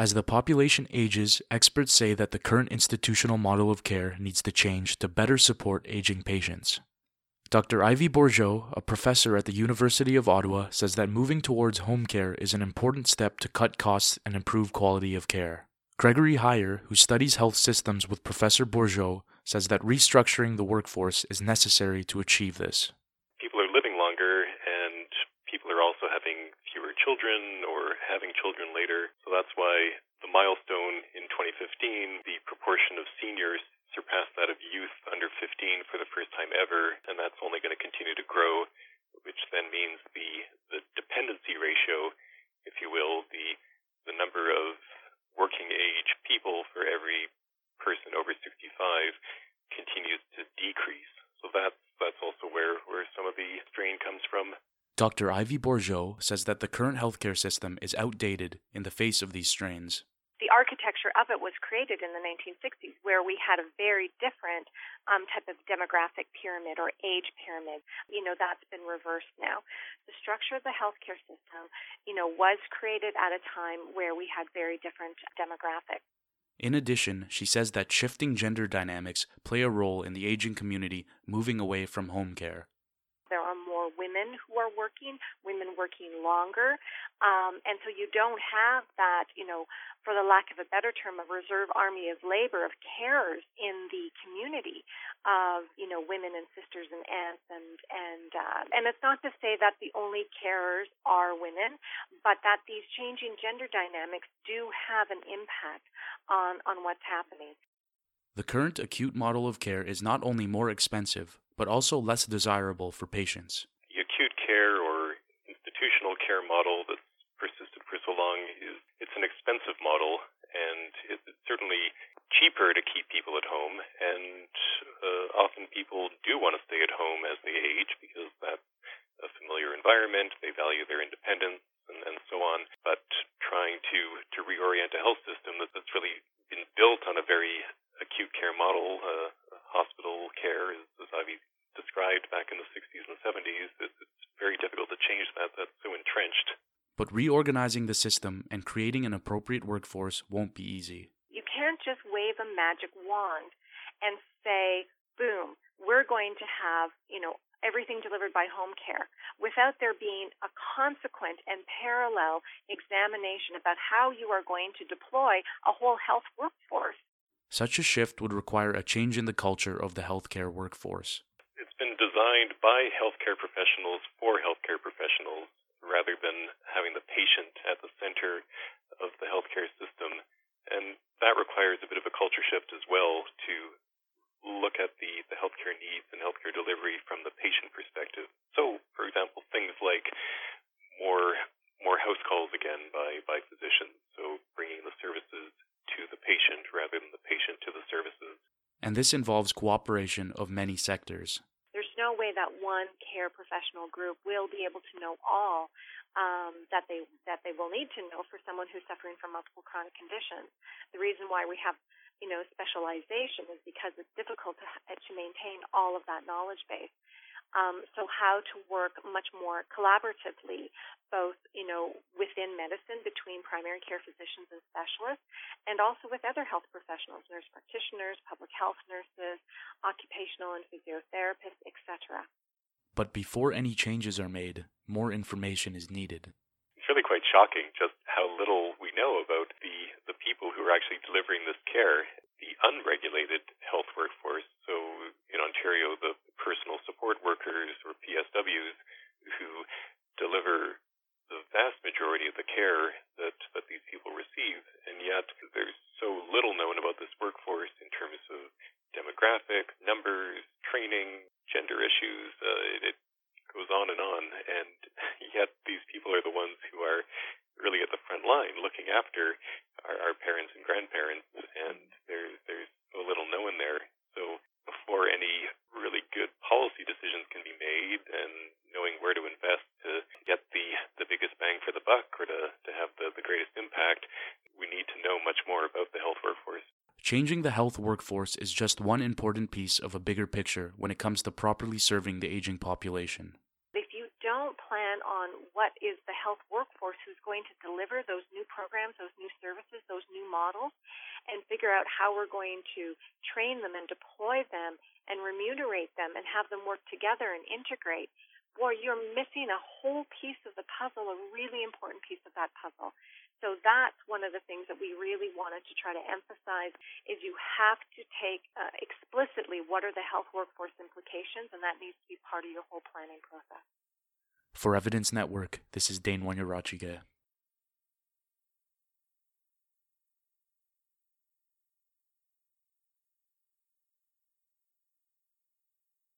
As the population ages, experts say that the current institutional model of care needs to change to better support aging patients. Dr. Ivy Bourgeault, a professor at the University of Ottawa, says that moving towards home care is an important step to cut costs and improve quality of care. Gregory Huyer, who studies health systems with Professor Bourgeault, says that restructuring the workforce is necessary to achieve this. People are living longer and people are also having fewer children or having children later. So that's why the milestone in 2015, the proportion of seniors surpassed that of youth under 15 for the first time ever, and that's only going to continue to grow, which then means the, the dependency ratio, if you will, the the number of working age people for every person over 65 continues to decrease. So that's that's also where, where some of the strain comes from. Dr. Ivy Bourgeault says that the current healthcare system is outdated in the face of these strains. The architecture of it was created in the 1960s, where we had a very different um, type of demographic pyramid or age pyramid. You know, that's been reversed now. The structure of the healthcare system, you know, was created at a time where we had very different demographics. In addition, she says that shifting gender dynamics play a role in the aging community moving away from home care women who are working, women working longer. Um, and so you don't have that, you know, for the lack of a better term, a reserve army of labor, of carers in the community of, you know, women and sisters and aunts. And, and, uh, and it's not to say that the only carers are women, but that these changing gender dynamics do have an impact on, on what's happening. The current acute model of care is not only more expensive, but also less desirable for patients. The acute care or institutional care model that's persisted for so long is it's an expensive model and it's certainly cheaper to keep people at home and uh, often people do want to stay at home as they age because that's a familiar environment they value their independence and, and so on but trying to to reorient a health system that, that's really been built on a very acute care model uh, hospital care Ivy described back in the 60s and 70s it's, it's very difficult to change that. That's so entrenched. But reorganizing the system and creating an appropriate workforce won't be easy. You can't just wave a magic wand and say, boom, we're going to have, you know, everything delivered by home care without there being a consequent and parallel examination about how you are going to deploy a whole health workforce. Such a shift would require a change in the culture of the healthcare workforce been designed by healthcare professionals for healthcare professionals rather than having the patient at the center of the healthcare system. And that requires a bit of a culture shift as well to look at the, the healthcare needs and healthcare delivery from the patient perspective. So, for example, things like more more house calls again by, by physicians, so bringing the services to the patient rather than the patient to the services. And this involves cooperation of many sectors way that one care professional group will be able to know all um, that they that they will need to know for someone who's suffering from multiple chronic conditions. The reason why we have you know specialization is because it's difficult to to maintain all of that knowledge base. Um, so how to work much more collaboratively, both you know within medicine between primary care physicians and specialists, and also with other health professionals, nurse practitioners, public health nurses, occupational and physiotherapists, etc. But before any changes are made, more information is needed. It's really quite shocking just how little we know about the, the people who are actually delivering this care, the unregulated health workforce. So in Ontario, the personal support workers or PSWs who deliver the vast majority of the care that, that these people receive. And yet there's so little known about this workforce in terms of demographic, numbers, training, gender issues. Uh, it, it goes on and on. And yet these people are the ones who are really at the front line looking after our, our parents and grandparents. And there's, there's so little known there. So before any really good policy decisions can be made and knowing where to invest to get the, the biggest bang for the buck or to, to have the, the greatest impact, we need to know much more about the health workforce. Changing the health workforce is just one important piece of a bigger picture when it comes to properly serving the aging population. If you don't plan on what is the health workforce, workforce who's going to deliver those new programs, those new services, those new models, and figure out how we're going to train them and deploy them and remunerate them and have them work together and integrate, boy, you're missing a whole piece of the puzzle, a really important piece of that puzzle. So that's one of the things that we really wanted to try to emphasize is you have to take uh, explicitly what are the health workforce implications, and that needs to be part of your whole planning process. For Evidence Network, this is Dane Wanyarachige.